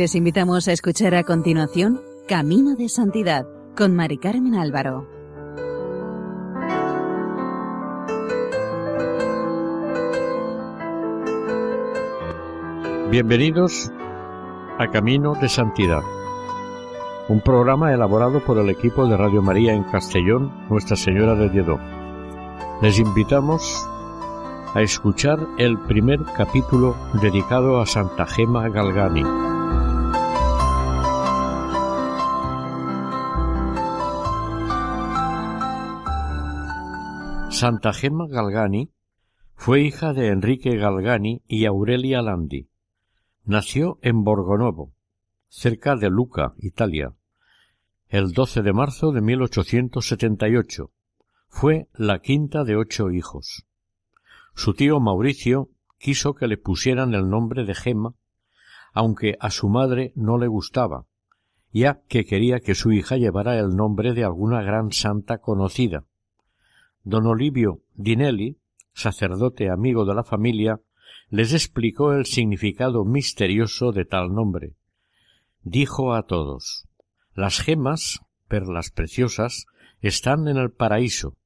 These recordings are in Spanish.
Les invitamos a escuchar a continuación Camino de Santidad con Mari Carmen Álvaro. Bienvenidos a Camino de Santidad, un programa elaborado por el equipo de Radio María en Castellón, Nuestra Señora de Lledó. Les invitamos a escuchar el primer capítulo dedicado a Santa Gema Galgani. Santa Gema Galgani fue hija de Enrique Galgani y Aurelia Landi. Nació en Borgonovo, cerca de Luca, Italia, el 12 de marzo de 1878. Fue la quinta de ocho hijos. Su tío Mauricio quiso que le pusieran el nombre de Gema, aunque a su madre no le gustaba, ya que quería que su hija llevara el nombre de alguna gran santa conocida. Don Olivio Dinelli, sacerdote amigo de la familia, les explicó el significado misterioso de tal nombre. Dijo a todos Las gemas, perlas preciosas, están en el paraíso.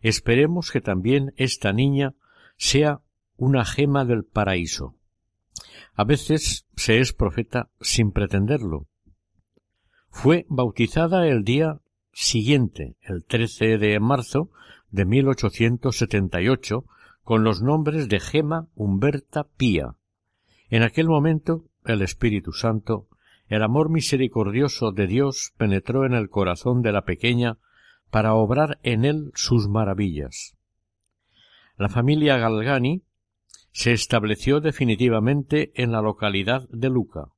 Esperemos que también esta niña sea una gema del paraíso. A veces se es profeta sin pretenderlo. Fue bautizada el día siguiente, el 13 de marzo de 1878, con los nombres de Gema Humberta Pía. En aquel momento el Espíritu Santo, el amor misericordioso de Dios penetró en el corazón de la pequeña para obrar en él sus maravillas. La familia Galgani se estableció definitivamente en la localidad de Luca,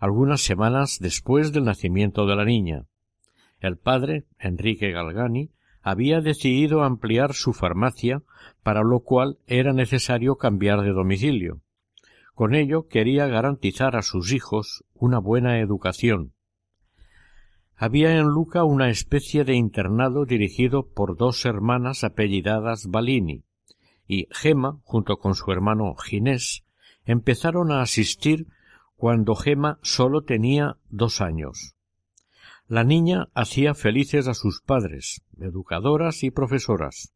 algunas semanas después del nacimiento de la niña. El padre, Enrique Galgani, había decidido ampliar su farmacia, para lo cual era necesario cambiar de domicilio. Con ello quería garantizar a sus hijos una buena educación. Había en Luca una especie de internado dirigido por dos hermanas apellidadas Balini, y Gema, junto con su hermano Ginés, empezaron a asistir cuando Gema sólo tenía dos años. La niña hacía felices a sus padres, educadoras y profesoras.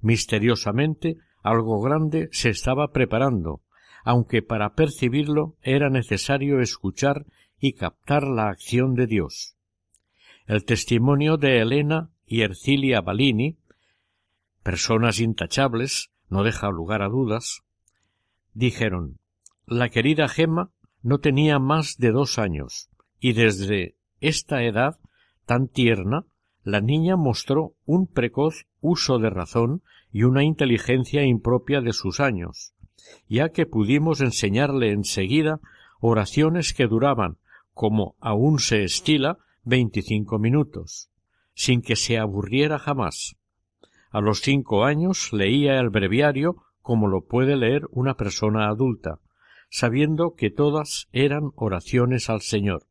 Misteriosamente algo grande se estaba preparando, aunque para percibirlo era necesario escuchar y captar la acción de Dios. El testimonio de Elena y Ercilia Balini personas intachables, no deja lugar a dudas, dijeron la querida Gemma no tenía más de dos años, y desde esta edad tan tierna la niña mostró un precoz uso de razón y una inteligencia impropia de sus años, ya que pudimos enseñarle enseguida oraciones que duraban, como aún se estila, veinticinco minutos, sin que se aburriera jamás. A los cinco años leía el breviario como lo puede leer una persona adulta, sabiendo que todas eran oraciones al Señor.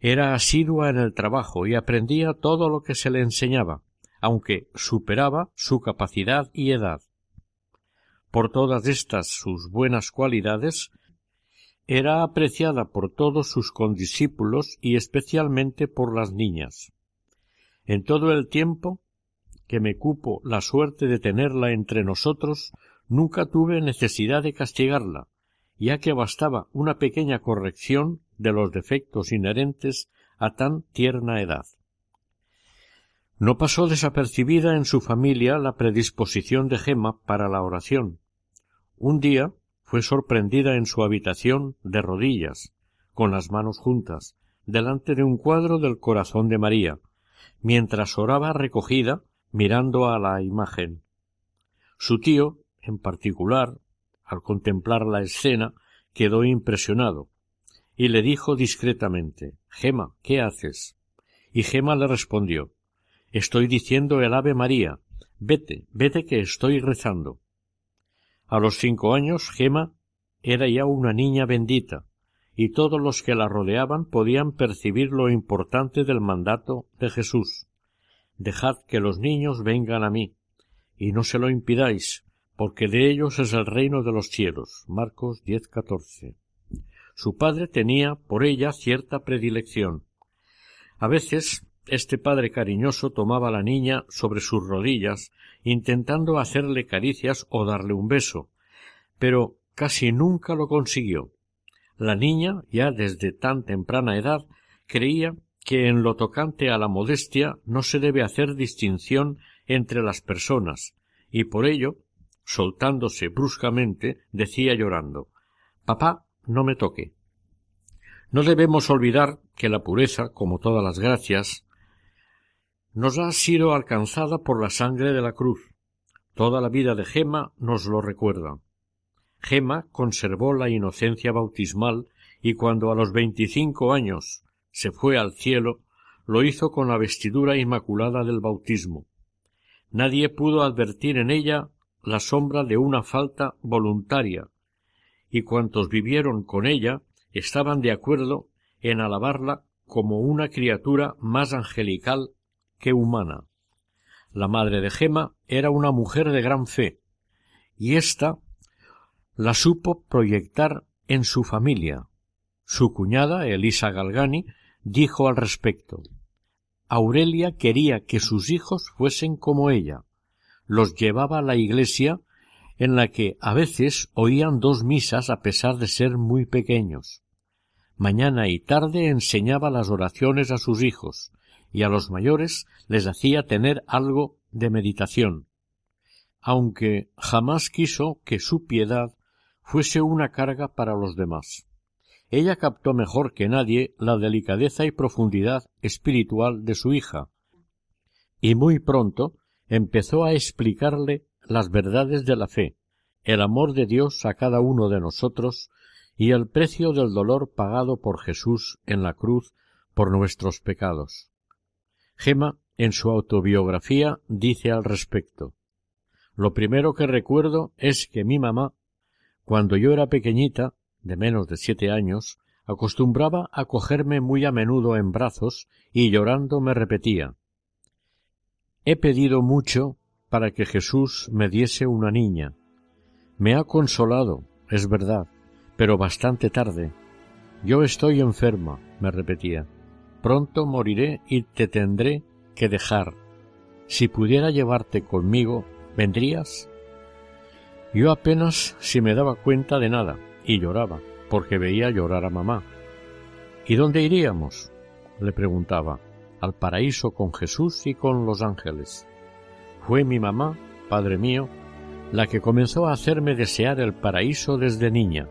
Era asidua en el trabajo y aprendía todo lo que se le enseñaba, aunque superaba su capacidad y edad. Por todas estas sus buenas cualidades, era apreciada por todos sus condiscípulos y especialmente por las niñas. En todo el tiempo que me cupo la suerte de tenerla entre nosotros, nunca tuve necesidad de castigarla, ya que bastaba una pequeña corrección de los defectos inherentes a tan tierna edad. No pasó desapercibida en su familia la predisposición de Gema para la oración. Un día fue sorprendida en su habitación de rodillas, con las manos juntas, delante de un cuadro del corazón de María, mientras oraba recogida mirando a la imagen. Su tío, en particular, al contemplar la escena, quedó impresionado, y le dijo discretamente Gema, ¿qué haces? Y Gema le respondió Estoy diciendo el Ave María. Vete, vete que estoy rezando. A los cinco años Gema era ya una niña bendita, y todos los que la rodeaban podían percibir lo importante del mandato de Jesús dejad que los niños vengan a mí, y no se lo impidáis, porque de ellos es el reino de los cielos. Marcos 10, Su padre tenía por ella cierta predilección. A veces este padre cariñoso tomaba a la niña sobre sus rodillas, intentando hacerle caricias o darle un beso, pero casi nunca lo consiguió. La niña, ya desde tan temprana edad, creía que en lo tocante a la modestia no se debe hacer distinción entre las personas, y por ello, soltándose bruscamente, decía llorando Papá, no me toque. No debemos olvidar que la pureza, como todas las gracias, nos ha sido alcanzada por la sangre de la cruz. Toda la vida de Gema nos lo recuerda. Gema conservó la inocencia bautismal y cuando a los veinticinco años se fue al cielo, lo hizo con la vestidura inmaculada del bautismo. Nadie pudo advertir en ella la sombra de una falta voluntaria, y cuantos vivieron con ella estaban de acuerdo en alabarla como una criatura más angelical que humana. La madre de Gema era una mujer de gran fe, y ésta la supo proyectar en su familia. Su cuñada, Elisa Galgani, dijo al respecto Aurelia quería que sus hijos fuesen como ella. Los llevaba a la iglesia en la que a veces oían dos misas a pesar de ser muy pequeños. Mañana y tarde enseñaba las oraciones a sus hijos, y a los mayores les hacía tener algo de meditación, aunque jamás quiso que su piedad fuese una carga para los demás. Ella captó mejor que nadie la delicadeza y profundidad espiritual de su hija, y muy pronto empezó a explicarle las verdades de la fe, el amor de Dios a cada uno de nosotros y el precio del dolor pagado por Jesús en la cruz por nuestros pecados. Gema, en su autobiografía, dice al respecto Lo primero que recuerdo es que mi mamá, cuando yo era pequeñita, de menos de siete años, acostumbraba a cogerme muy a menudo en brazos y llorando me repetía He pedido mucho para que Jesús me diese una niña. Me ha consolado, es verdad, pero bastante tarde. Yo estoy enferma, me repetía. Pronto moriré y te tendré que dejar. Si pudiera llevarte conmigo, ¿vendrías? Yo apenas si me daba cuenta de nada y lloraba, porque veía llorar a mamá. ¿Y dónde iríamos? le preguntaba. Al paraíso con Jesús y con los ángeles. Fue mi mamá, padre mío, la que comenzó a hacerme desear el paraíso desde niña.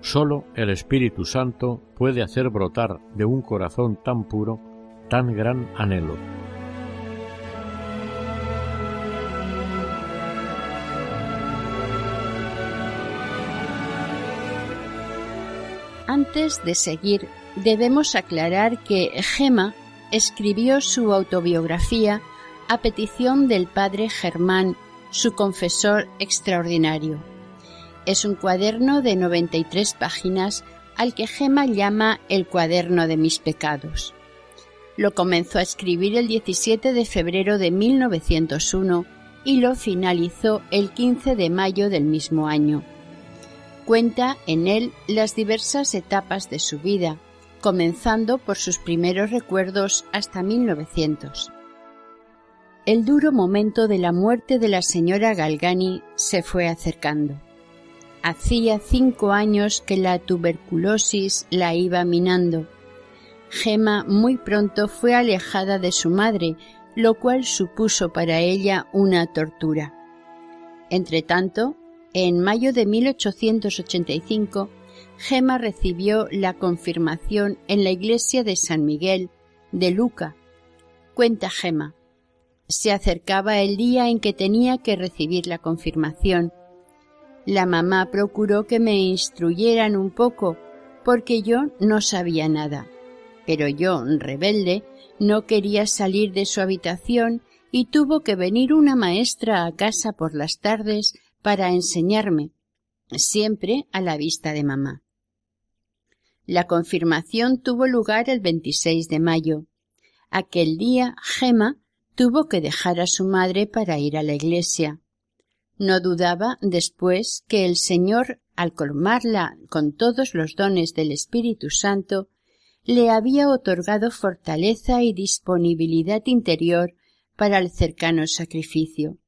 Sólo el Espíritu Santo puede hacer brotar de un corazón tan puro tan gran anhelo. Antes de seguir, debemos aclarar que Gema escribió su autobiografía a petición del padre Germán, su confesor extraordinario. Es un cuaderno de 93 páginas al que Gema llama el cuaderno de mis pecados. Lo comenzó a escribir el 17 de febrero de 1901 y lo finalizó el 15 de mayo del mismo año. Cuenta en él las diversas etapas de su vida, comenzando por sus primeros recuerdos hasta 1900. El duro momento de la muerte de la señora Galgani se fue acercando. Hacía cinco años que la tuberculosis la iba minando. Gema muy pronto fue alejada de su madre, lo cual supuso para ella una tortura. Entretanto, en mayo de 1885, Gema recibió la confirmación en la iglesia de San Miguel de Luca. Cuenta Gema. Se acercaba el día en que tenía que recibir la confirmación la mamá procuró que me instruyeran un poco, porque yo no sabía nada. Pero yo, rebelde, no quería salir de su habitación y tuvo que venir una maestra a casa por las tardes para enseñarme, siempre a la vista de mamá. La confirmación tuvo lugar el 26 de mayo. Aquel día Gema tuvo que dejar a su madre para ir a la iglesia. No dudaba después que el Señor, al colmarla con todos los dones del Espíritu Santo, le había otorgado fortaleza y disponibilidad interior para el cercano sacrificio.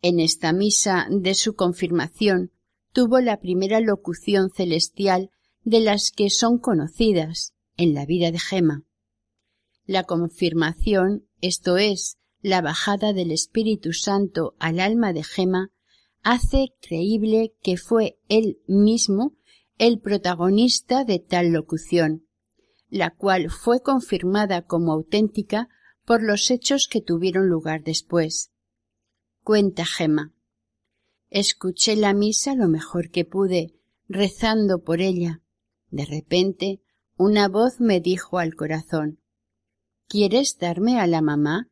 En esta misa de su confirmación tuvo la primera locución celestial de las que son conocidas en la vida de Gema. La confirmación, esto es, la bajada del Espíritu Santo al alma de Gema, hace creíble que fue él mismo el protagonista de tal locución, la cual fue confirmada como auténtica por los hechos que tuvieron lugar después. Cuenta Gema. Escuché la misa lo mejor que pude, rezando por ella. De repente, una voz me dijo al corazón ¿Quieres darme a la mamá?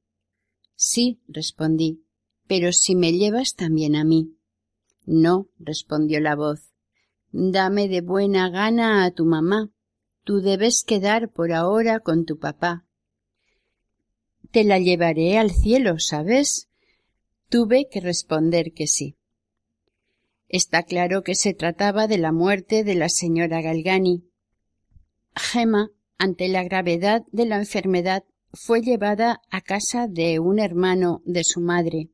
Sí, respondí, pero si me llevas también a mí. No, respondió la voz. Dame de buena gana a tu mamá. Tú debes quedar por ahora con tu papá. Te la llevaré al cielo, ¿sabes? Tuve que responder que sí. Está claro que se trataba de la muerte de la señora Galgani. Gemma, ante la gravedad de la enfermedad, fue llevada a casa de un hermano de su madre.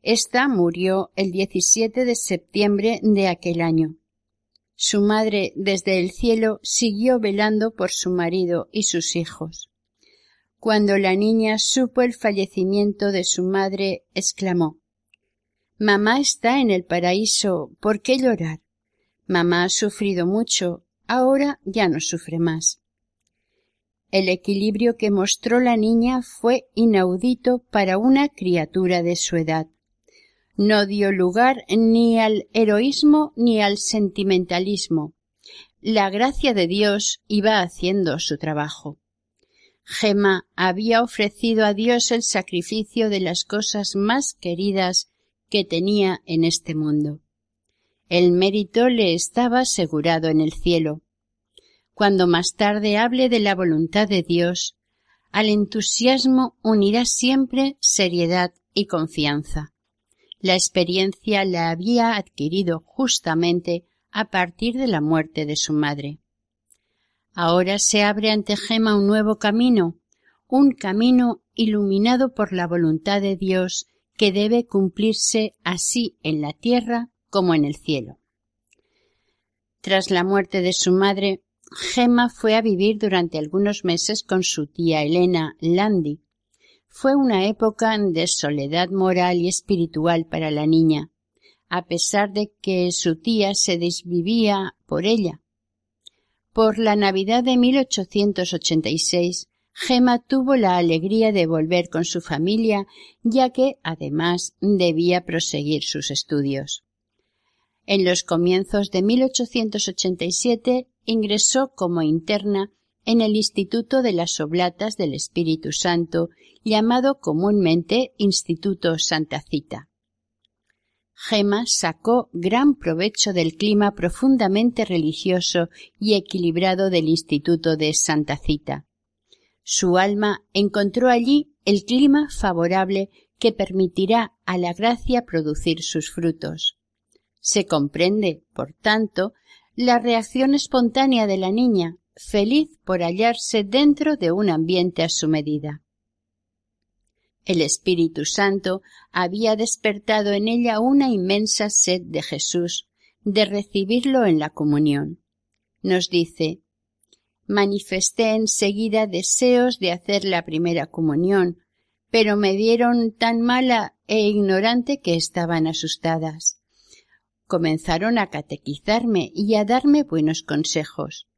Esta murió el 17 de septiembre de aquel año. Su madre desde el cielo siguió velando por su marido y sus hijos. Cuando la niña supo el fallecimiento de su madre, exclamó Mamá está en el paraíso, ¿por qué llorar? Mamá ha sufrido mucho, ahora ya no sufre más. El equilibrio que mostró la niña fue inaudito para una criatura de su edad. No dio lugar ni al heroísmo ni al sentimentalismo. La gracia de Dios iba haciendo su trabajo. Gema había ofrecido a Dios el sacrificio de las cosas más queridas que tenía en este mundo. El mérito le estaba asegurado en el cielo. Cuando más tarde hable de la voluntad de Dios, al entusiasmo unirá siempre seriedad y confianza. La experiencia la había adquirido justamente a partir de la muerte de su madre. Ahora se abre ante Gema un nuevo camino, un camino iluminado por la voluntad de Dios que debe cumplirse así en la tierra como en el cielo. Tras la muerte de su madre, Gemma fue a vivir durante algunos meses con su tía Elena Landi. Fue una época de soledad moral y espiritual para la niña, a pesar de que su tía se desvivía por ella. Por la Navidad de 1886, Gema tuvo la alegría de volver con su familia, ya que, además, debía proseguir sus estudios. En los comienzos de 1887 ingresó como interna en el Instituto de las Oblatas del Espíritu Santo, llamado comúnmente Instituto Santa Cita. Gema sacó gran provecho del clima profundamente religioso y equilibrado del Instituto de Santa Cita. Su alma encontró allí el clima favorable que permitirá a la gracia producir sus frutos. Se comprende, por tanto, la reacción espontánea de la niña, feliz por hallarse dentro de un ambiente a su medida. El Espíritu Santo había despertado en ella una inmensa sed de Jesús, de recibirlo en la comunión. Nos dice manifesté enseguida deseos de hacer la primera comunión, pero me dieron tan mala e ignorante que estaban asustadas. Comenzaron a catequizarme y a darme buenos consejos,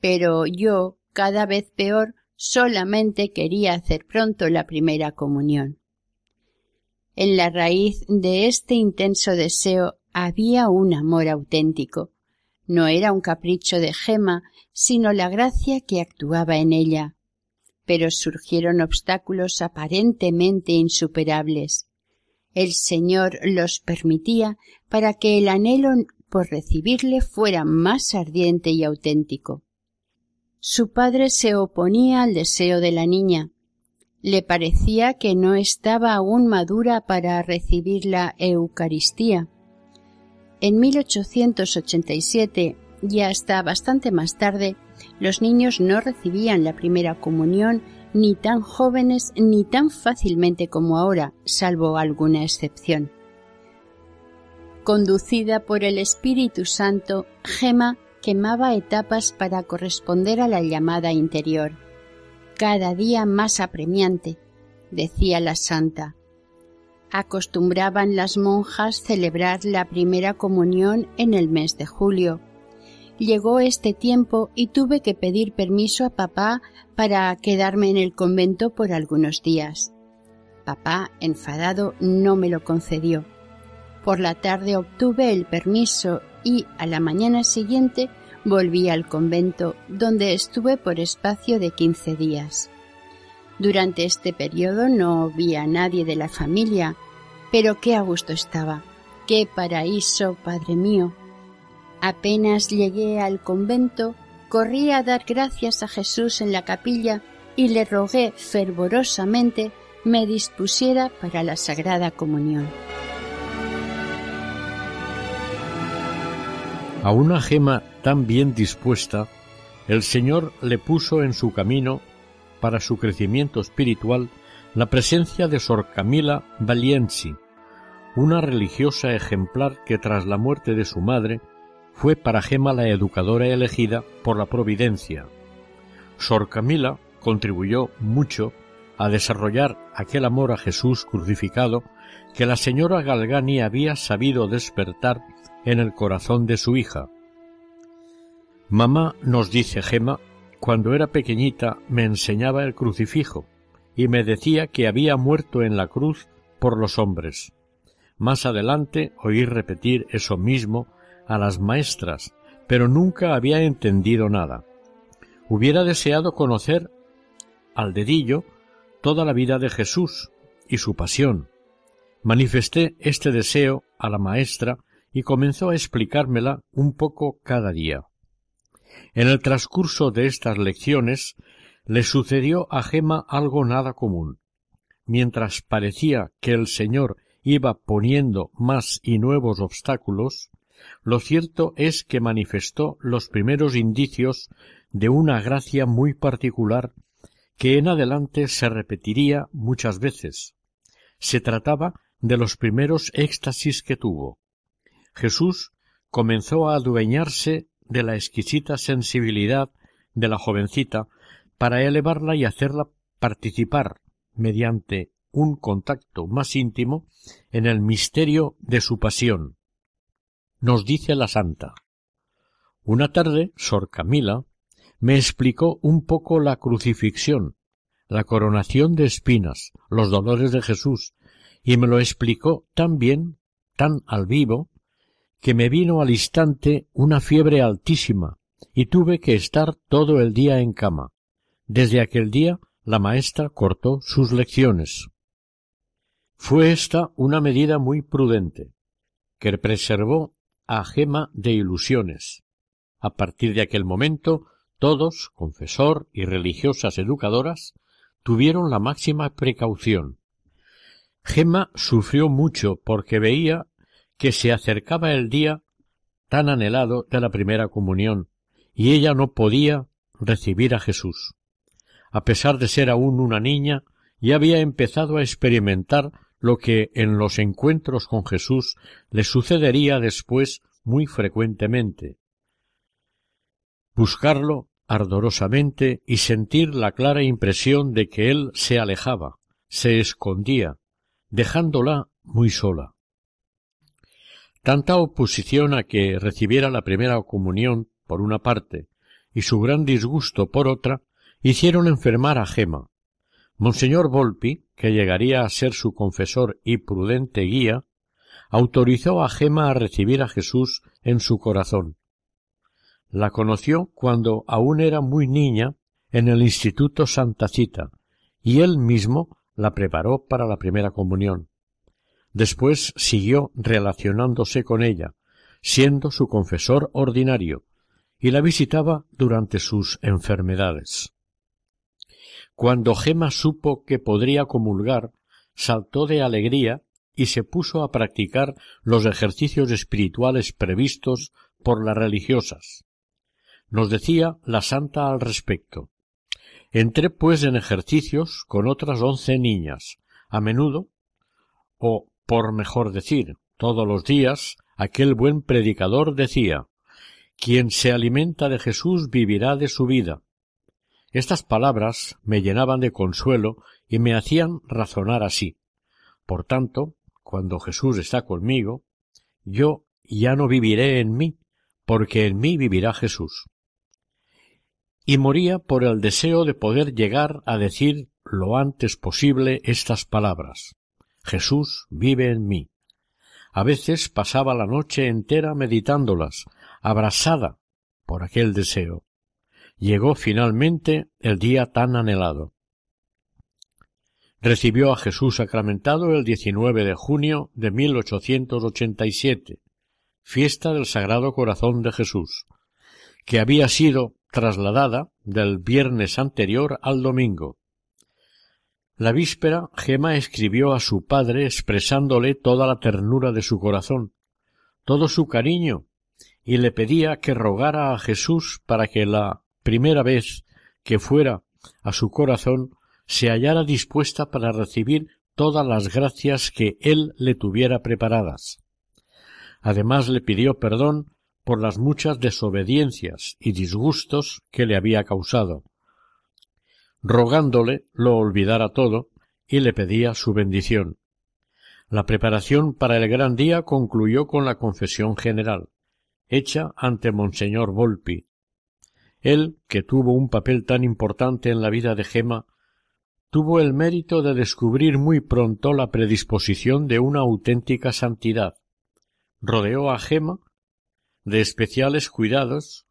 pero yo, cada vez peor, solamente quería hacer pronto la primera comunión. En la raíz de este intenso deseo había un amor auténtico. No era un capricho de Gema, sino la gracia que actuaba en ella. Pero surgieron obstáculos aparentemente insuperables. El Señor los permitía para que el anhelo por recibirle fuera más ardiente y auténtico. Su padre se oponía al deseo de la niña. Le parecía que no estaba aún madura para recibir la Eucaristía. En 1887 y hasta bastante más tarde, los niños no recibían la primera comunión ni tan jóvenes ni tan fácilmente como ahora, salvo alguna excepción. Conducida por el Espíritu Santo, Gema quemaba etapas para corresponder a la llamada interior. Cada día más apremiante, decía la santa. Acostumbraban las monjas celebrar la primera comunión en el mes de julio, llegó este tiempo y tuve que pedir permiso a papá para quedarme en el convento por algunos días. Papá, enfadado, no me lo concedió. Por la tarde obtuve el permiso y a la mañana siguiente volví al convento, donde estuve por espacio de quince días. Durante este periodo no vi a nadie de la familia, pero qué a gusto estaba. Qué paraíso, Padre mío. Apenas llegué al convento, corrí a dar gracias a Jesús en la capilla y le rogué fervorosamente me dispusiera para la Sagrada Comunión. A una gema tan bien dispuesta, el Señor le puso en su camino, para su crecimiento espiritual, la presencia de Sor Camila Valiensi, una religiosa ejemplar que tras la muerte de su madre fue para Gema la educadora elegida por la Providencia. Sor Camila contribuyó mucho a desarrollar aquel amor a Jesús crucificado que la señora Galgani había sabido despertar en el corazón de su hija. Mamá, nos dice Gema, cuando era pequeñita me enseñaba el crucifijo y me decía que había muerto en la cruz por los hombres. Más adelante oí repetir eso mismo a las maestras, pero nunca había entendido nada. Hubiera deseado conocer al dedillo toda la vida de Jesús y su pasión. Manifesté este deseo a la maestra y comenzó a explicármela un poco cada día. En el transcurso de estas lecciones le sucedió a Gema algo nada común. Mientras parecía que el Señor iba poniendo más y nuevos obstáculos, lo cierto es que manifestó los primeros indicios de una gracia muy particular que en adelante se repetiría muchas veces. Se trataba de los primeros éxtasis que tuvo. Jesús comenzó a adueñarse de la exquisita sensibilidad de la jovencita para elevarla y hacerla participar mediante un contacto más íntimo en el misterio de su pasión, nos dice la santa. Una tarde, Sor Camila me explicó un poco la crucifixión, la coronación de espinas, los dolores de Jesús, y me lo explicó tan bien, tan al vivo, que me vino al instante una fiebre altísima y tuve que estar todo el día en cama. Desde aquel día la maestra cortó sus lecciones. Fue esta una medida muy prudente, que preservó a gema de ilusiones. A partir de aquel momento, todos, confesor y religiosas educadoras, tuvieron la máxima precaución. Gema sufrió mucho porque veía que se acercaba el día tan anhelado de la primera comunión, y ella no podía recibir a Jesús. A pesar de ser aún una niña, ya había empezado a experimentar lo que en los encuentros con Jesús le sucedería después muy frecuentemente. Buscarlo ardorosamente y sentir la clara impresión de que él se alejaba, se escondía, dejándola muy sola. Tanta oposición a que recibiera la primera comunión por una parte y su gran disgusto por otra hicieron enfermar a Gema, Monseñor Volpi, que llegaría a ser su confesor y prudente guía, autorizó a Gema a recibir a Jesús en su corazón. La conoció cuando aún era muy niña en el Instituto Santa Cita, y él mismo la preparó para la primera comunión. Después siguió relacionándose con ella, siendo su confesor ordinario, y la visitaba durante sus enfermedades. Cuando Gema supo que podría comulgar, saltó de alegría y se puso a practicar los ejercicios espirituales previstos por las religiosas. Nos decía la santa al respecto. Entré pues en ejercicios con otras once niñas. A menudo, o por mejor decir, todos los días, aquel buen predicador decía Quien se alimenta de Jesús vivirá de su vida. Estas palabras me llenaban de consuelo y me hacían razonar así. Por tanto, cuando Jesús está conmigo, yo ya no viviré en mí, porque en mí vivirá Jesús. Y moría por el deseo de poder llegar a decir lo antes posible estas palabras. Jesús vive en mí. A veces pasaba la noche entera meditándolas, abrasada por aquel deseo. Llegó finalmente el día tan anhelado. Recibió a Jesús sacramentado el 19 de junio de 1887, fiesta del Sagrado Corazón de Jesús, que había sido trasladada del viernes anterior al domingo. La víspera Gema escribió a su padre expresándole toda la ternura de su corazón, todo su cariño, y le pedía que rogara a Jesús para que la primera vez que fuera a su corazón se hallara dispuesta para recibir todas las gracias que él le tuviera preparadas. Además le pidió perdón por las muchas desobediencias y disgustos que le había causado, rogándole lo olvidara todo y le pedía su bendición. La preparación para el gran día concluyó con la confesión general, hecha ante Monseñor Volpi. Él, que tuvo un papel tan importante en la vida de Gema, tuvo el mérito de descubrir muy pronto la predisposición de una auténtica santidad. Rodeó a Gema de especiales cuidados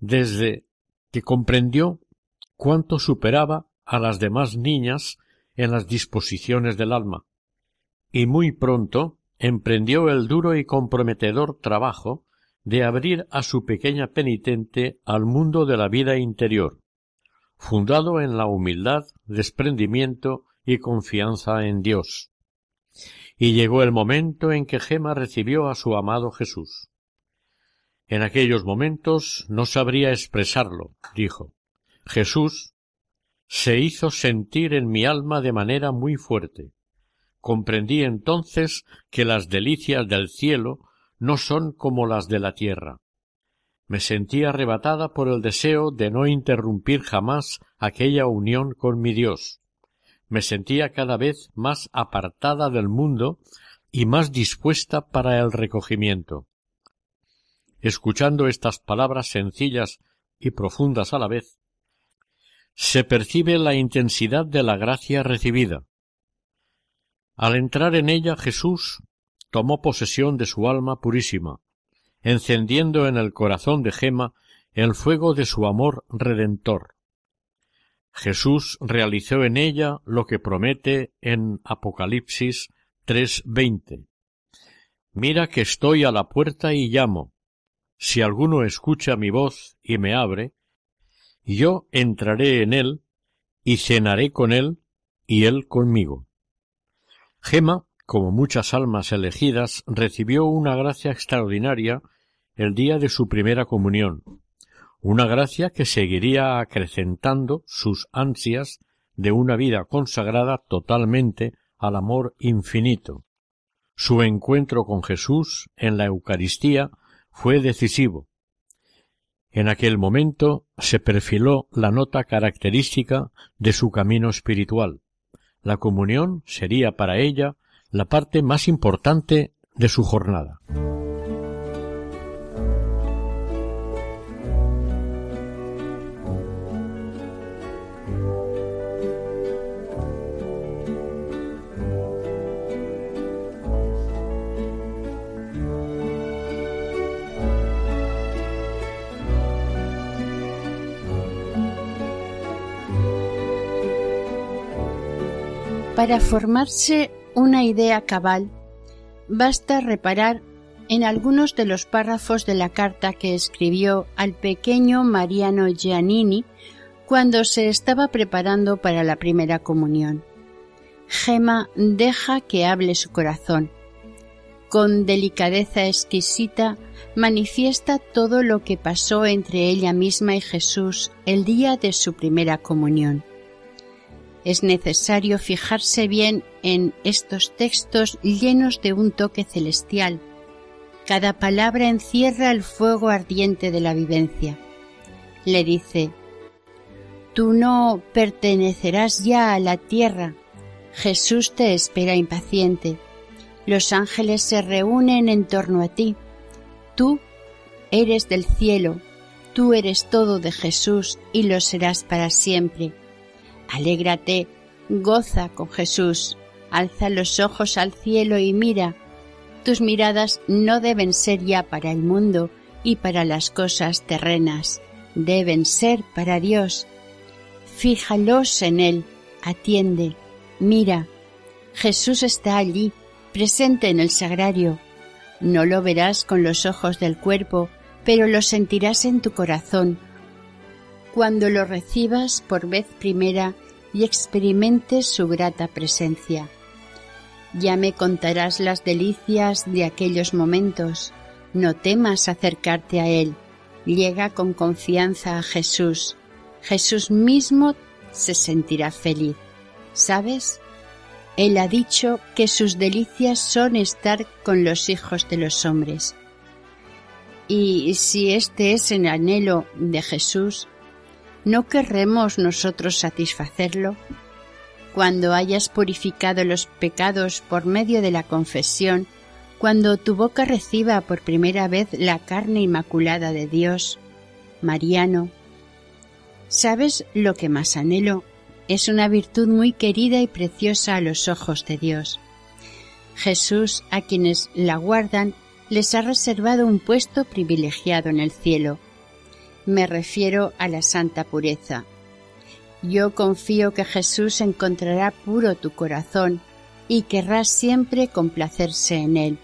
desde que comprendió cuánto superaba a las demás niñas en las disposiciones del alma, y muy pronto emprendió el duro y comprometedor trabajo de abrir a su pequeña penitente al mundo de la vida interior, fundado en la humildad, desprendimiento y confianza en Dios. Y llegó el momento en que Gema recibió a su amado Jesús. En aquellos momentos no sabría expresarlo, dijo. Jesús se hizo sentir en mi alma de manera muy fuerte. Comprendí entonces que las delicias del cielo no son como las de la tierra me sentí arrebatada por el deseo de no interrumpir jamás aquella unión con mi Dios. Me sentía cada vez más apartada del mundo y más dispuesta para el recogimiento. Escuchando estas palabras sencillas y profundas a la vez, se percibe la intensidad de la gracia recibida. Al entrar en ella Jesús tomó posesión de su alma purísima, encendiendo en el corazón de Gema el fuego de su amor redentor. Jesús realizó en ella lo que promete en Apocalipsis 3:20. Mira que estoy a la puerta y llamo. Si alguno escucha mi voz y me abre, yo entraré en él y cenaré con él y él conmigo. Gema como muchas almas elegidas, recibió una gracia extraordinaria el día de su primera comunión, una gracia que seguiría acrecentando sus ansias de una vida consagrada totalmente al amor infinito. Su encuentro con Jesús en la Eucaristía fue decisivo. En aquel momento se perfiló la nota característica de su camino espiritual. La comunión sería para ella la parte más importante de su jornada. Para formarse una idea cabal, basta reparar en algunos de los párrafos de la carta que escribió al pequeño Mariano Giannini cuando se estaba preparando para la primera comunión. Gema deja que hable su corazón. Con delicadeza exquisita manifiesta todo lo que pasó entre ella misma y Jesús el día de su primera comunión. Es necesario fijarse bien en estos textos llenos de un toque celestial. Cada palabra encierra el fuego ardiente de la vivencia. Le dice, Tú no pertenecerás ya a la tierra, Jesús te espera impaciente. Los ángeles se reúnen en torno a ti. Tú eres del cielo, tú eres todo de Jesús y lo serás para siempre. Alégrate, goza con Jesús, alza los ojos al cielo y mira. Tus miradas no deben ser ya para el mundo y para las cosas terrenas, deben ser para Dios. Fíjalos en Él, atiende, Mira, Jesús está allí, presente en el sagrario. No lo verás con los ojos del cuerpo, pero lo sentirás en tu corazón. Cuando lo recibas por vez primera y experimentes su grata presencia. Ya me contarás las delicias de aquellos momentos. No temas acercarte a Él. Llega con confianza a Jesús. Jesús mismo se sentirá feliz. ¿Sabes? Él ha dicho que sus delicias son estar con los hijos de los hombres. Y si este es el anhelo de Jesús, ¿no querremos nosotros satisfacerlo? Cuando hayas purificado los pecados por medio de la confesión, cuando tu boca reciba por primera vez la carne inmaculada de Dios, Mariano, ¿sabes lo que más anhelo es una virtud muy querida y preciosa a los ojos de Dios. Jesús, a quienes la guardan, les ha reservado un puesto privilegiado en el cielo. Me refiero a la santa pureza. Yo confío que Jesús encontrará puro tu corazón y querrá siempre complacerse en él.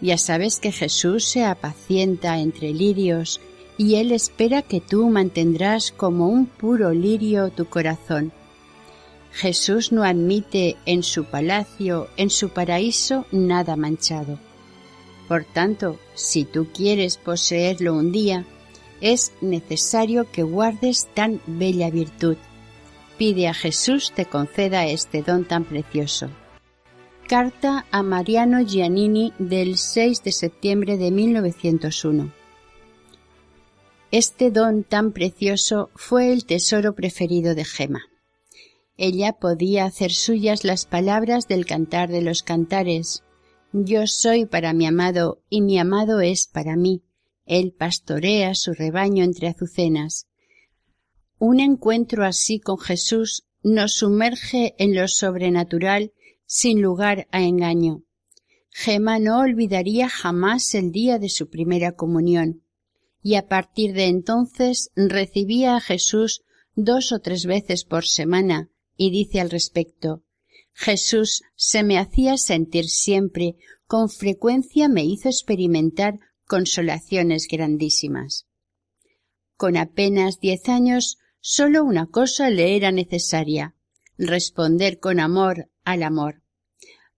Ya sabes que Jesús se apacienta entre lirios y Él espera que tú mantendrás como un puro lirio tu corazón. Jesús no admite en su palacio, en su paraíso, nada manchado. Por tanto, si tú quieres poseerlo un día, es necesario que guardes tan bella virtud. Pide a Jesús te conceda este don tan precioso. Carta a Mariano Giannini del 6 de septiembre de 1901. Este don tan precioso fue el tesoro preferido de Gema. Ella podía hacer suyas las palabras del cantar de los cantares. Yo soy para mi amado y mi amado es para mí. Él pastorea su rebaño entre azucenas. Un encuentro así con Jesús nos sumerge en lo sobrenatural sin lugar a engaño. Gema no olvidaría jamás el día de su primera comunión y a partir de entonces recibía a Jesús dos o tres veces por semana y dice al respecto Jesús se me hacía sentir siempre, con frecuencia me hizo experimentar consolaciones grandísimas. Con apenas diez años sólo una cosa le era necesaria responder con amor al amor.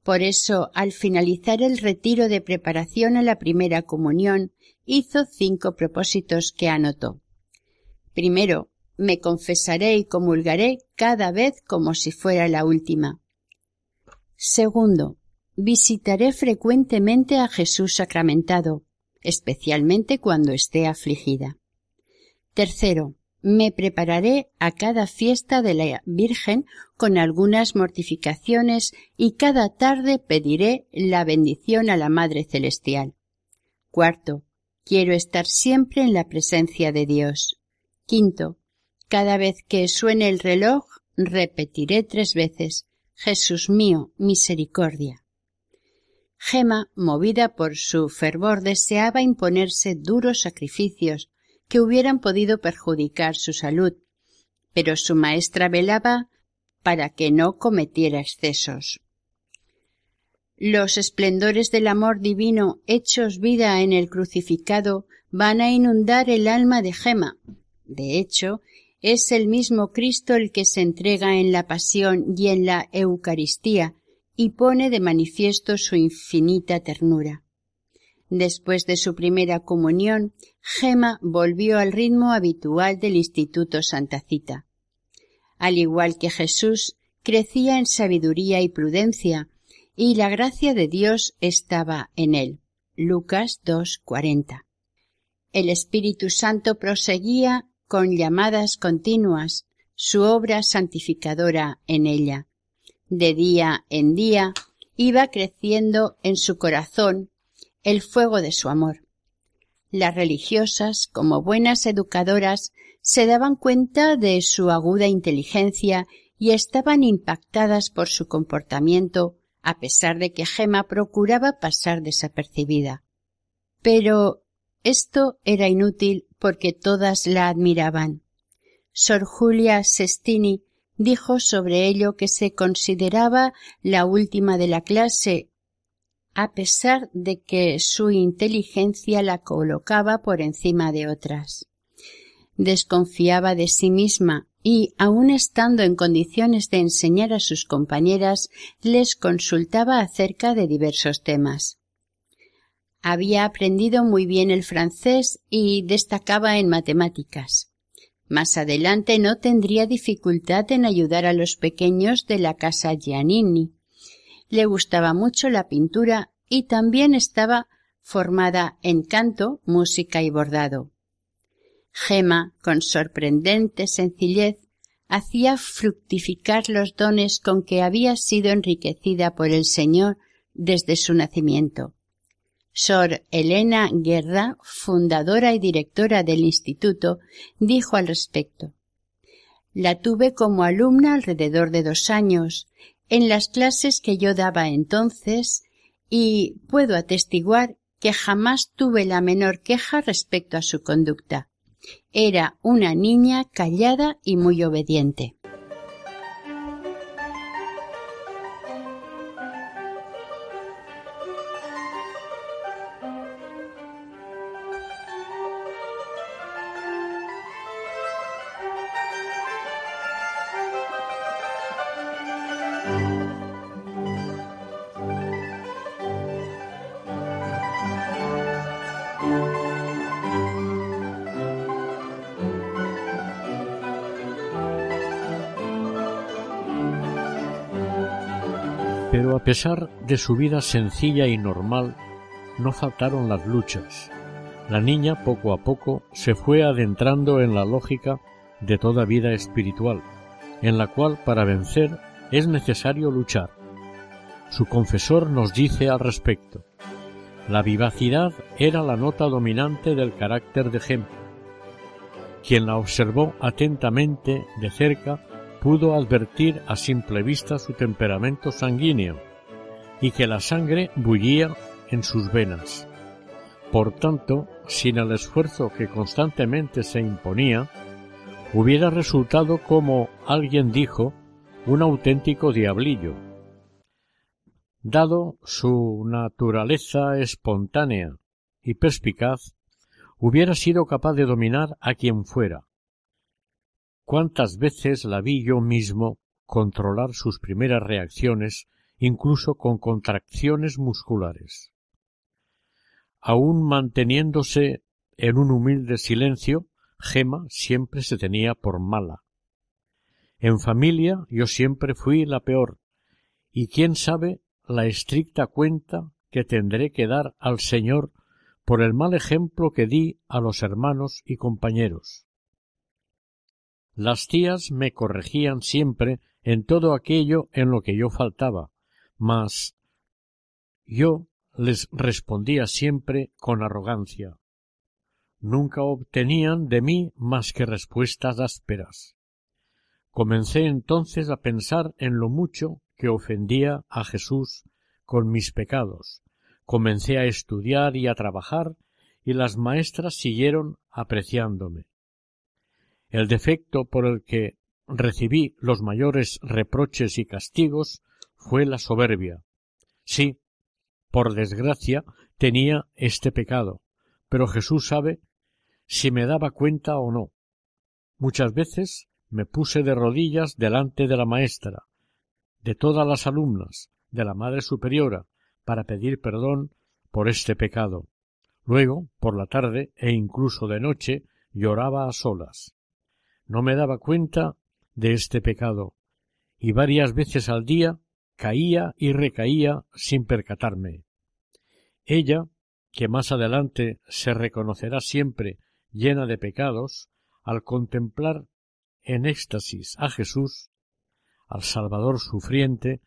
Por eso, al finalizar el retiro de preparación a la primera comunión, hizo cinco propósitos que anotó. Primero, me confesaré y comulgaré cada vez como si fuera la última. Segundo, visitaré frecuentemente a Jesús sacramentado, especialmente cuando esté afligida. Tercero, me prepararé a cada fiesta de la Virgen con algunas mortificaciones y cada tarde pediré la bendición a la Madre Celestial. Cuarto, quiero estar siempre en la presencia de Dios. Quinto, cada vez que suene el reloj, repetiré tres veces Jesús mío, misericordia. Gema, movida por su fervor, deseaba imponerse duros sacrificios que hubieran podido perjudicar su salud, pero su maestra velaba para que no cometiera excesos. Los esplendores del amor divino hechos vida en el crucificado van a inundar el alma de Gema. De hecho, es el mismo Cristo el que se entrega en la pasión y en la Eucaristía y pone de manifiesto su infinita ternura. Después de su primera comunión, Gema volvió al ritmo habitual del Instituto Santa Cita. Al igual que Jesús, crecía en sabiduría y prudencia, y la gracia de Dios estaba en él. Lucas 2:40. El Espíritu Santo proseguía con llamadas continuas su obra santificadora en ella. De día en día iba creciendo en su corazón el fuego de su amor. Las religiosas, como buenas educadoras, se daban cuenta de su aguda inteligencia y estaban impactadas por su comportamiento, a pesar de que Gema procuraba pasar desapercibida. Pero esto era inútil porque todas la admiraban. Sor Julia Sestini dijo sobre ello que se consideraba la última de la clase, a pesar de que su inteligencia la colocaba por encima de otras. Desconfiaba de sí misma y, aun estando en condiciones de enseñar a sus compañeras, les consultaba acerca de diversos temas. Había aprendido muy bien el francés y destacaba en matemáticas. Más adelante no tendría dificultad en ayudar a los pequeños de la casa Giannini. Le gustaba mucho la pintura y también estaba formada en canto, música y bordado. Gema, con sorprendente sencillez, hacía fructificar los dones con que había sido enriquecida por el Señor desde su nacimiento. Sor Elena Guerra, fundadora y directora del instituto, dijo al respecto La tuve como alumna alrededor de dos años, en las clases que yo daba entonces, y puedo atestiguar que jamás tuve la menor queja respecto a su conducta. Era una niña callada y muy obediente. Pero a pesar de su vida sencilla y normal, no faltaron las luchas. La niña poco a poco se fue adentrando en la lógica de toda vida espiritual, en la cual para vencer es necesario luchar. Su confesor nos dice al respecto. La vivacidad era la nota dominante del carácter de Gem. Quien la observó atentamente de cerca pudo advertir a simple vista su temperamento sanguíneo y que la sangre bullía en sus venas. Por tanto, sin el esfuerzo que constantemente se imponía, hubiera resultado, como alguien dijo, un auténtico diablillo. Dado su naturaleza espontánea y perspicaz, hubiera sido capaz de dominar a quien fuera, cuántas veces la vi yo mismo controlar sus primeras reacciones incluso con contracciones musculares. Aun manteniéndose en un humilde silencio, Gema siempre se tenía por mala. En familia yo siempre fui la peor, y quién sabe la estricta cuenta que tendré que dar al Señor por el mal ejemplo que di a los hermanos y compañeros. Las tías me corregían siempre en todo aquello en lo que yo faltaba, mas yo les respondía siempre con arrogancia. Nunca obtenían de mí más que respuestas ásperas. Comencé entonces a pensar en lo mucho que ofendía a Jesús con mis pecados. Comencé a estudiar y a trabajar, y las maestras siguieron apreciándome. El defecto por el que recibí los mayores reproches y castigos fue la soberbia. Sí, por desgracia, tenía este pecado, pero Jesús sabe si me daba cuenta o no. Muchas veces me puse de rodillas delante de la maestra, de todas las alumnas, de la Madre Superiora, para pedir perdón por este pecado. Luego, por la tarde e incluso de noche, lloraba a solas. No me daba cuenta de este pecado, y varias veces al día caía y recaía sin percatarme. Ella, que más adelante se reconocerá siempre llena de pecados, al contemplar en éxtasis a Jesús, al Salvador sufriente,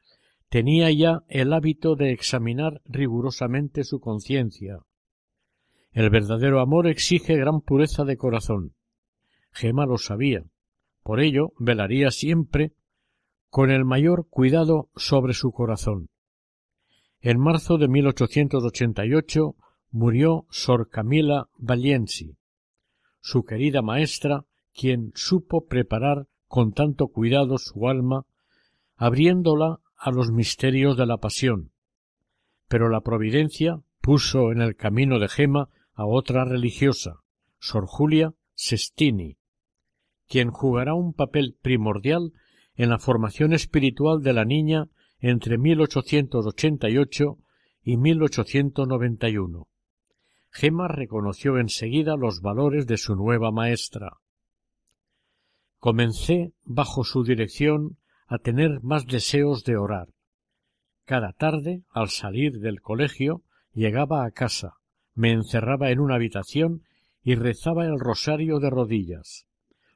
tenía ya el hábito de examinar rigurosamente su conciencia. El verdadero amor exige gran pureza de corazón. Gema lo sabía. Por ello velaría siempre con el mayor cuidado sobre su corazón. En marzo de 1888 murió Sor Camila Valiensi, su querida maestra, quien supo preparar con tanto cuidado su alma, abriéndola a los misterios de la pasión. Pero la providencia puso en el camino de Gema a otra religiosa, Sor Julia Sestini, quien jugará un papel primordial en la formación espiritual de la niña entre 1888 y 1891. Gema reconoció enseguida los valores de su nueva maestra. Comencé bajo su dirección a tener más deseos de orar. Cada tarde, al salir del colegio, llegaba a casa, me encerraba en una habitación y rezaba el rosario de rodillas.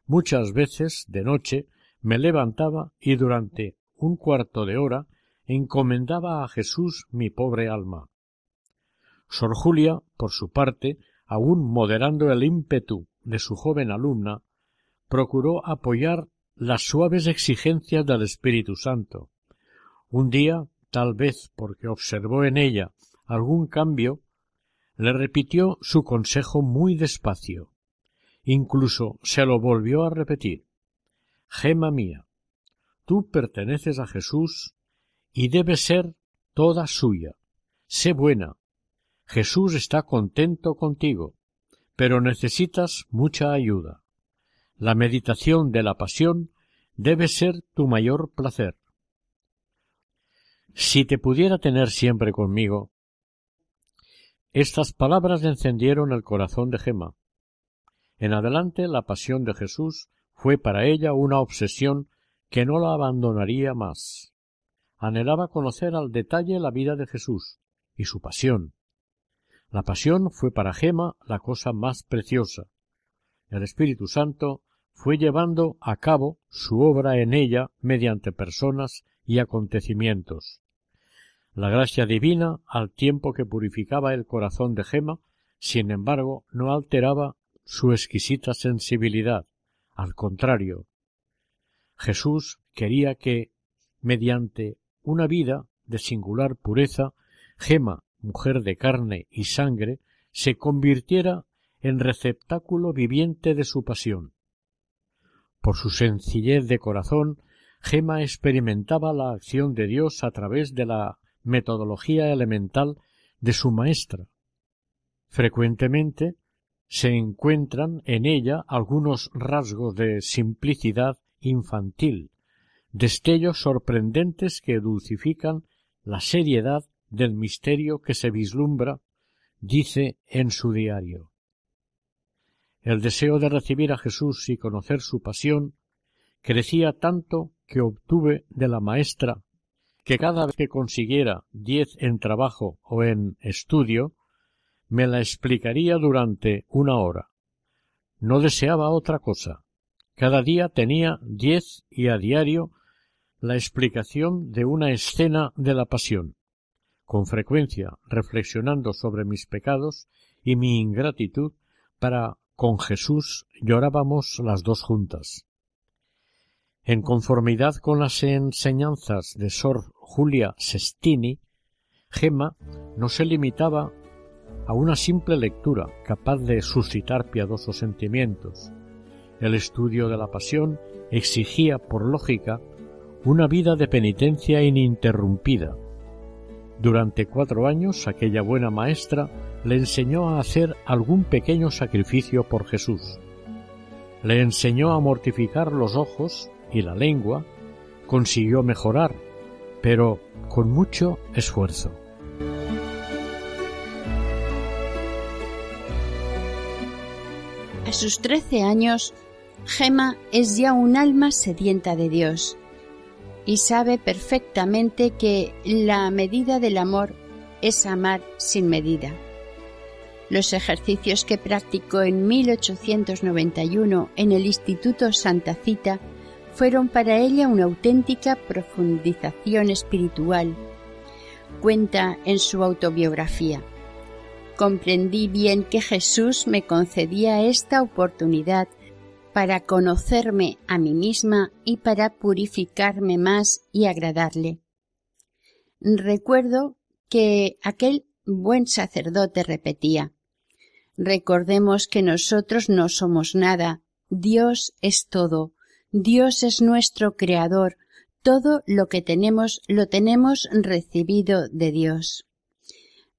Muchas veces, de noche, me levantaba y durante un cuarto de hora encomendaba a Jesús mi pobre alma. Sor Julia, por su parte, aun moderando el ímpetu de su joven alumna, procuró apoyar las suaves exigencias del Espíritu Santo. Un día, tal vez porque observó en ella algún cambio, le repitió su consejo muy despacio. Incluso se lo volvió a repetir. Gema mía, tú perteneces a Jesús y debes ser toda suya. Sé buena. Jesús está contento contigo, pero necesitas mucha ayuda. La meditación de la pasión debe ser tu mayor placer. Si te pudiera tener siempre conmigo. Estas palabras encendieron el corazón de Gema. En adelante la pasión de Jesús fue para ella una obsesión que no la abandonaría más. Anhelaba conocer al detalle la vida de Jesús y su pasión. La pasión fue para Gema la cosa más preciosa. El Espíritu Santo fue llevando a cabo su obra en ella mediante personas y acontecimientos. La gracia divina, al tiempo que purificaba el corazón de Gema, sin embargo, no alteraba su exquisita sensibilidad. Al contrario, Jesús quería que, mediante una vida de singular pureza, Gema, mujer de carne y sangre, se convirtiera en receptáculo viviente de su pasión. Por su sencillez de corazón, Gema experimentaba la acción de Dios a través de la metodología elemental de su maestra. Frecuentemente se encuentran en ella algunos rasgos de simplicidad infantil, destellos sorprendentes que dulcifican la seriedad del misterio que se vislumbra, dice en su diario. El deseo de recibir a Jesús y conocer su pasión crecía tanto que obtuve de la maestra que cada vez que consiguiera diez en trabajo o en estudio, me la explicaría durante una hora. No deseaba otra cosa. Cada día tenía diez y a diario la explicación de una escena de la pasión, con frecuencia reflexionando sobre mis pecados y mi ingratitud para con Jesús llorábamos las dos juntas. En conformidad con las enseñanzas de Sor Julia Sestini, Gemma no se limitaba a una simple lectura capaz de suscitar piadosos sentimientos. El estudio de la pasión exigía, por lógica, una vida de penitencia ininterrumpida. Durante cuatro años aquella buena maestra le enseñó a hacer algún pequeño sacrificio por Jesús. Le enseñó a mortificar los ojos y la lengua, consiguió mejorar, pero con mucho esfuerzo. A sus trece años, Gema es ya un alma sedienta de Dios y sabe perfectamente que la medida del amor es amar sin medida. Los ejercicios que practicó en 1891 en el Instituto Santa Cita fueron para ella una auténtica profundización espiritual. Cuenta en su autobiografía. Comprendí bien que Jesús me concedía esta oportunidad para conocerme a mí misma y para purificarme más y agradarle. Recuerdo que aquel buen sacerdote repetía Recordemos que nosotros no somos nada, Dios es todo, Dios es nuestro Creador, todo lo que tenemos lo tenemos recibido de Dios.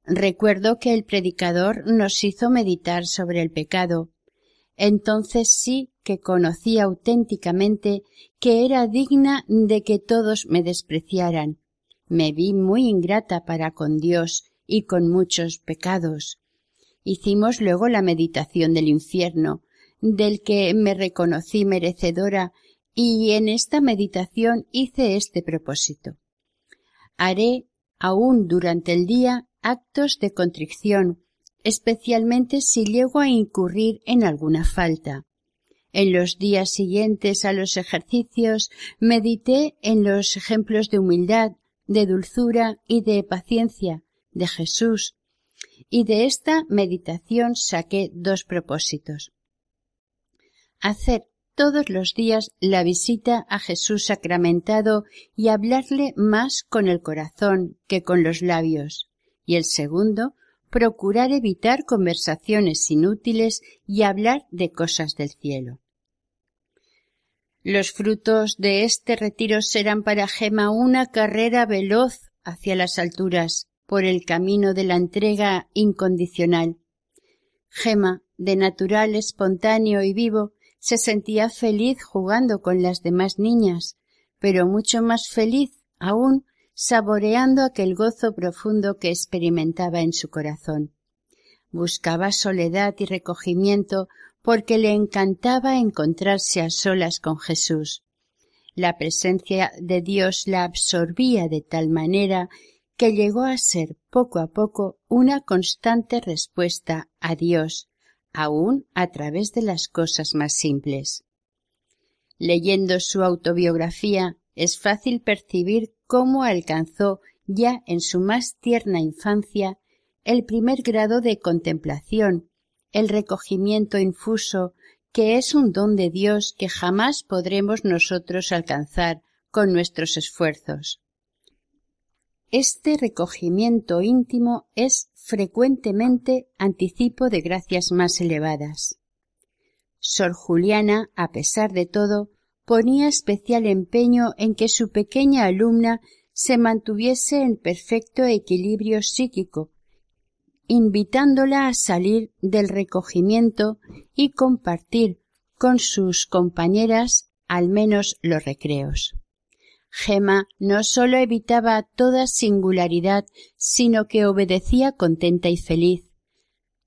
Recuerdo que el predicador nos hizo meditar sobre el pecado. Entonces sí que conocí auténticamente que era digna de que todos me despreciaran. Me vi muy ingrata para con Dios y con muchos pecados. Hicimos luego la meditación del infierno, del que me reconocí merecedora, y en esta meditación hice este propósito. Haré aún durante el día actos de contrición, especialmente si llego a incurrir en alguna falta. En los días siguientes a los ejercicios medité en los ejemplos de humildad, de dulzura y de paciencia de Jesús, y de esta meditación saqué dos propósitos. Hacer todos los días la visita a Jesús sacramentado y hablarle más con el corazón que con los labios. Y el segundo, procurar evitar conversaciones inútiles y hablar de cosas del cielo. Los frutos de este retiro serán para Gema una carrera veloz hacia las alturas, por el camino de la entrega incondicional. Gema, de natural espontáneo y vivo, se sentía feliz jugando con las demás niñas, pero mucho más feliz aún saboreando aquel gozo profundo que experimentaba en su corazón. Buscaba soledad y recogimiento porque le encantaba encontrarse a solas con Jesús. La presencia de Dios la absorbía de tal manera que llegó a ser poco a poco una constante respuesta a Dios, aun a través de las cosas más simples. Leyendo su autobiografía es fácil percibir cómo alcanzó ya en su más tierna infancia el primer grado de contemplación, el recogimiento infuso, que es un don de Dios que jamás podremos nosotros alcanzar con nuestros esfuerzos. Este recogimiento íntimo es frecuentemente anticipo de gracias más elevadas. Sor Juliana, a pesar de todo, ponía especial empeño en que su pequeña alumna se mantuviese en perfecto equilibrio psíquico, invitándola a salir del recogimiento y compartir con sus compañeras al menos los recreos. Gema no sólo evitaba toda singularidad, sino que obedecía contenta y feliz.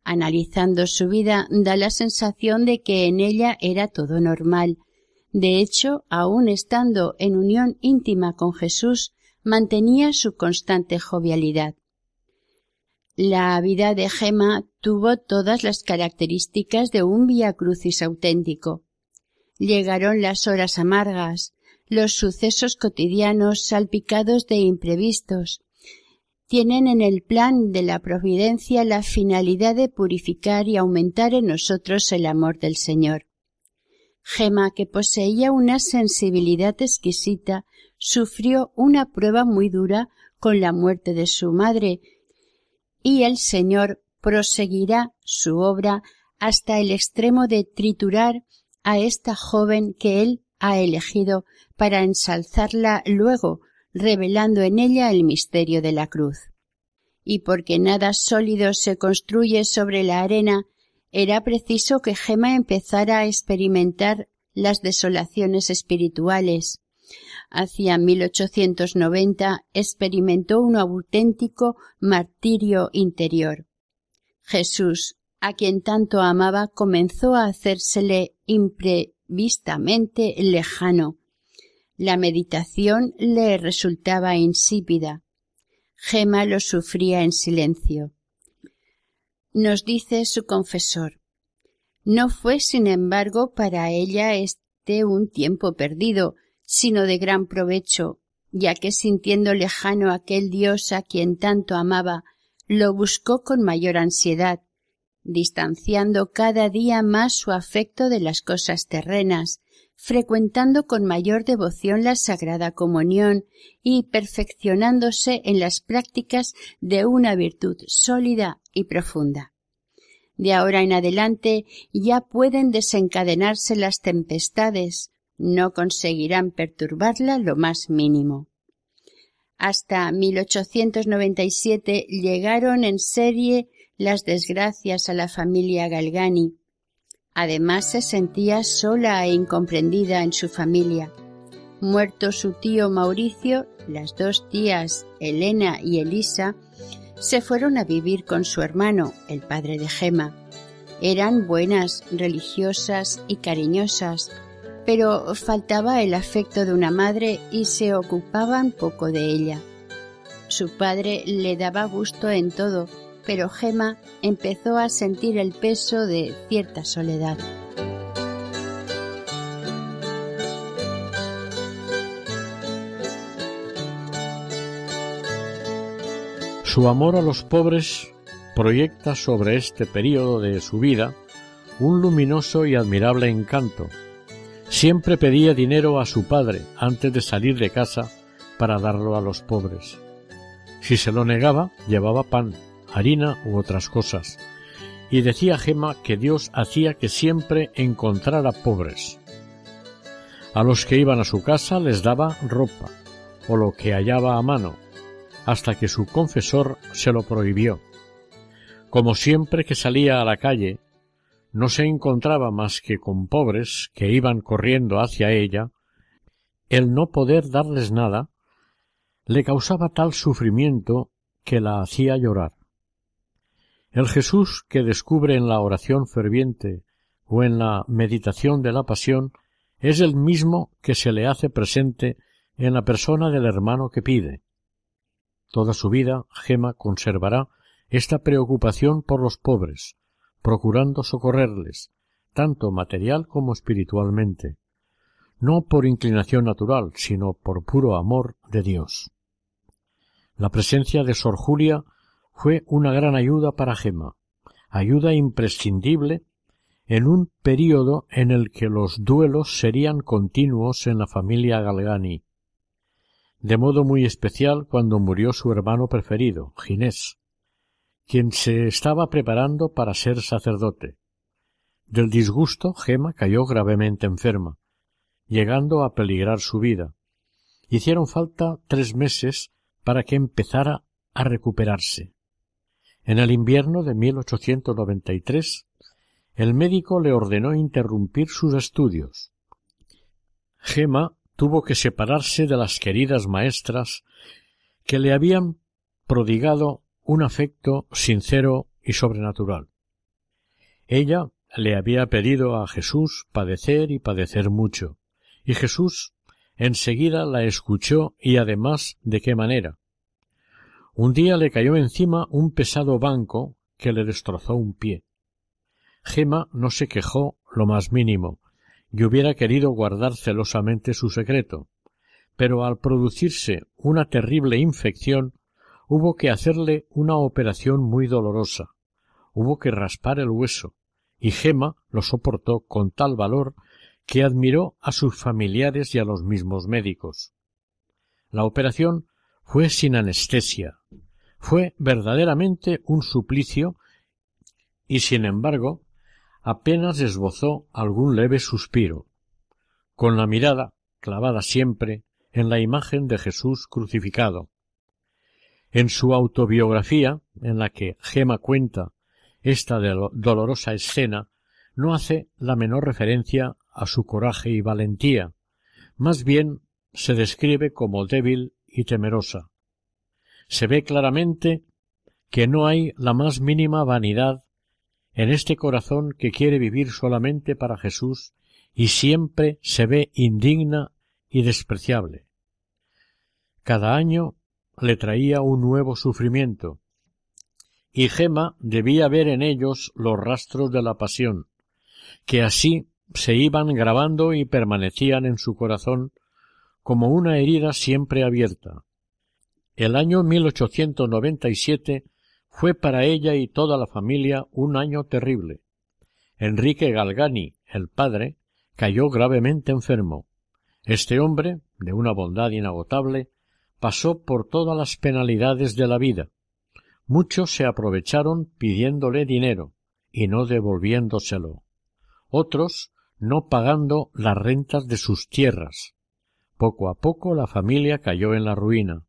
Analizando su vida da la sensación de que en ella era todo normal. De hecho, aun estando en unión íntima con Jesús, mantenía su constante jovialidad. La vida de Gema tuvo todas las características de un via crucis auténtico. Llegaron las horas amargas, los sucesos cotidianos salpicados de imprevistos tienen en el plan de la providencia la finalidad de purificar y aumentar en nosotros el amor del Señor. Gema, que poseía una sensibilidad exquisita, sufrió una prueba muy dura con la muerte de su madre, y el Señor proseguirá su obra hasta el extremo de triturar a esta joven que él ha elegido para ensalzarla luego, revelando en ella el misterio de la cruz. Y porque nada sólido se construye sobre la arena, Era preciso que Gema empezara a experimentar las desolaciones espirituales. Hacia 1890 experimentó un auténtico martirio interior. Jesús, a quien tanto amaba, comenzó a hacérsele imprevistamente lejano. La meditación le resultaba insípida. Gema lo sufría en silencio. Nos dice su confesor. No fue, sin embargo, para ella este un tiempo perdido, sino de gran provecho, ya que sintiendo lejano aquel Dios a quien tanto amaba, lo buscó con mayor ansiedad, distanciando cada día más su afecto de las cosas terrenas, frecuentando con mayor devoción la Sagrada Comunión y perfeccionándose en las prácticas de una virtud sólida y profunda. De ahora en adelante ya pueden desencadenarse las tempestades, no conseguirán perturbarla lo más mínimo. Hasta 1897 llegaron en serie las desgracias a la familia Galgani, Además se sentía sola e incomprendida en su familia. Muerto su tío Mauricio, las dos tías Elena y Elisa se fueron a vivir con su hermano, el padre de Gema. Eran buenas, religiosas y cariñosas, pero faltaba el afecto de una madre y se ocupaban poco de ella. Su padre le daba gusto en todo, pero Gema empezó a sentir el peso de cierta soledad. Su amor a los pobres proyecta sobre este período de su vida un luminoso y admirable encanto. Siempre pedía dinero a su padre antes de salir de casa para darlo a los pobres. Si se lo negaba, llevaba pan, harina u otras cosas, y decía Gema que Dios hacía que siempre encontrara pobres. A los que iban a su casa les daba ropa, o lo que hallaba a mano, hasta que su confesor se lo prohibió. Como siempre que salía a la calle, no se encontraba más que con pobres que iban corriendo hacia ella, el no poder darles nada le causaba tal sufrimiento que la hacía llorar. El Jesús que descubre en la oración ferviente o en la meditación de la pasión es el mismo que se le hace presente en la persona del hermano que pide. Toda su vida Gema conservará esta preocupación por los pobres, procurando socorrerles, tanto material como espiritualmente, no por inclinación natural, sino por puro amor de Dios. La presencia de Sor Julia fue una gran ayuda para Gema, ayuda imprescindible en un período en el que los duelos serían continuos en la familia Galgani, de modo muy especial cuando murió su hermano preferido, Ginés, quien se estaba preparando para ser sacerdote. Del disgusto Gema cayó gravemente enferma, llegando a peligrar su vida. Hicieron falta tres meses para que empezara a recuperarse. En el invierno de 1893, el médico le ordenó interrumpir sus estudios. Gema tuvo que separarse de las queridas maestras que le habían prodigado un afecto sincero y sobrenatural. Ella le había pedido a Jesús padecer y padecer mucho, y Jesús enseguida la escuchó y además de qué manera, un día le cayó encima un pesado banco que le destrozó un pie. Gema no se quejó lo más mínimo y hubiera querido guardar celosamente su secreto, pero al producirse una terrible infección hubo que hacerle una operación muy dolorosa, hubo que raspar el hueso, y Gema lo soportó con tal valor que admiró a sus familiares y a los mismos médicos. La operación fue sin anestesia, fue verdaderamente un suplicio y sin embargo apenas esbozó algún leve suspiro, con la mirada clavada siempre en la imagen de Jesús crucificado. En su autobiografía, en la que Gema cuenta esta dolorosa escena no hace la menor referencia a su coraje y valentía, más bien se describe como débil y temerosa. Se ve claramente que no hay la más mínima vanidad en este corazón que quiere vivir solamente para Jesús y siempre se ve indigna y despreciable. Cada año le traía un nuevo sufrimiento, y Gema debía ver en ellos los rastros de la pasión, que así se iban grabando y permanecían en su corazón como una herida siempre abierta. El año 1897 fue para ella y toda la familia un año terrible. Enrique Galgani, el padre, cayó gravemente enfermo. Este hombre, de una bondad inagotable, pasó por todas las penalidades de la vida. Muchos se aprovecharon pidiéndole dinero y no devolviéndoselo. Otros no pagando las rentas de sus tierras. Poco a poco la familia cayó en la ruina.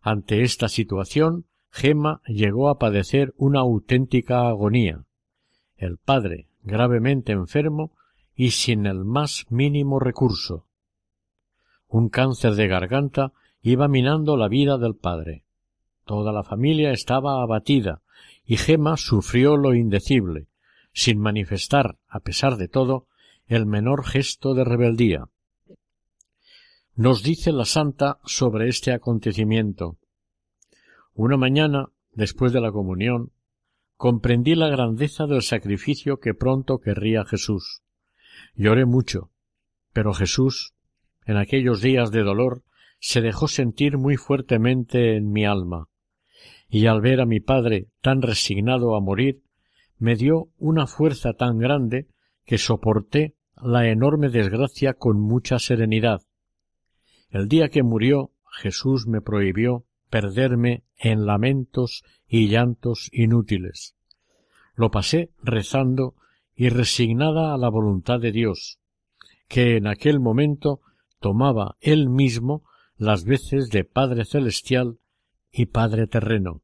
Ante esta situación, Gemma llegó a padecer una auténtica agonía. El padre, gravemente enfermo y sin el más mínimo recurso. Un cáncer de garganta iba minando la vida del padre. Toda la familia estaba abatida y Gema sufrió lo indecible, sin manifestar, a pesar de todo, el menor gesto de rebeldía. Nos dice la santa sobre este acontecimiento. Una mañana, después de la comunión, comprendí la grandeza del sacrificio que pronto querría Jesús. Lloré mucho, pero Jesús, en aquellos días de dolor, se dejó sentir muy fuertemente en mi alma, y al ver a mi padre tan resignado a morir, me dio una fuerza tan grande que soporté la enorme desgracia con mucha serenidad. El día que murió, Jesús me prohibió perderme en lamentos y llantos inútiles. Lo pasé rezando y resignada a la voluntad de Dios, que en aquel momento tomaba él mismo las veces de Padre Celestial y Padre Terreno.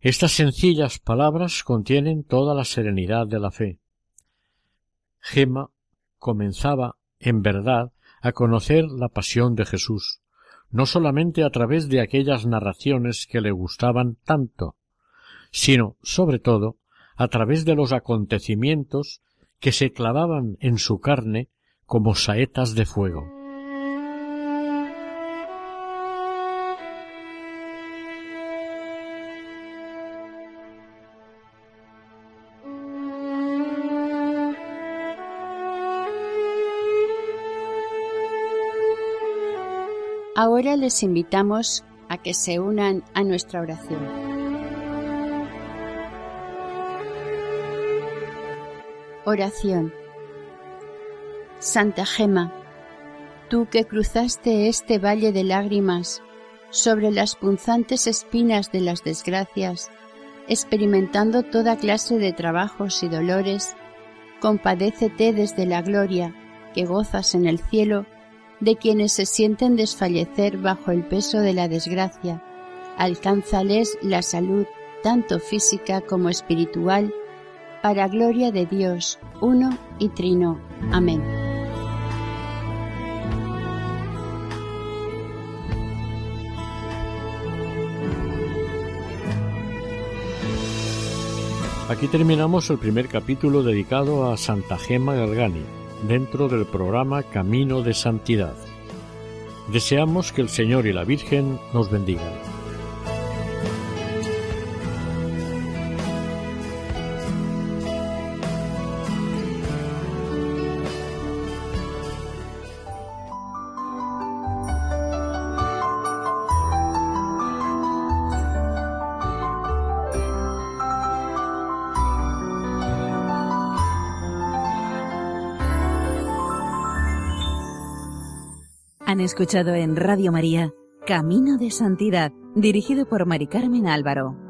Estas sencillas palabras contienen toda la serenidad de la fe. Gema comenzaba, en verdad, a conocer la pasión de Jesús, no solamente a través de aquellas narraciones que le gustaban tanto, sino, sobre todo, a través de los acontecimientos que se clavaban en su carne como saetas de fuego. Ahora les invitamos a que se unan a nuestra oración. Oración. Santa Gema, tú que cruzaste este valle de lágrimas sobre las punzantes espinas de las desgracias, experimentando toda clase de trabajos y dolores, compadécete desde la gloria que gozas en el cielo de quienes se sienten desfallecer bajo el peso de la desgracia. Alcánzales la salud, tanto física como espiritual, para gloria de Dios, uno y trino. Amén. Aquí terminamos el primer capítulo dedicado a Santa Gema Galgani dentro del programa Camino de Santidad. Deseamos que el Señor y la Virgen nos bendigan. Escuchado en Radio María Camino de Santidad, dirigido por Mari Carmen Álvaro.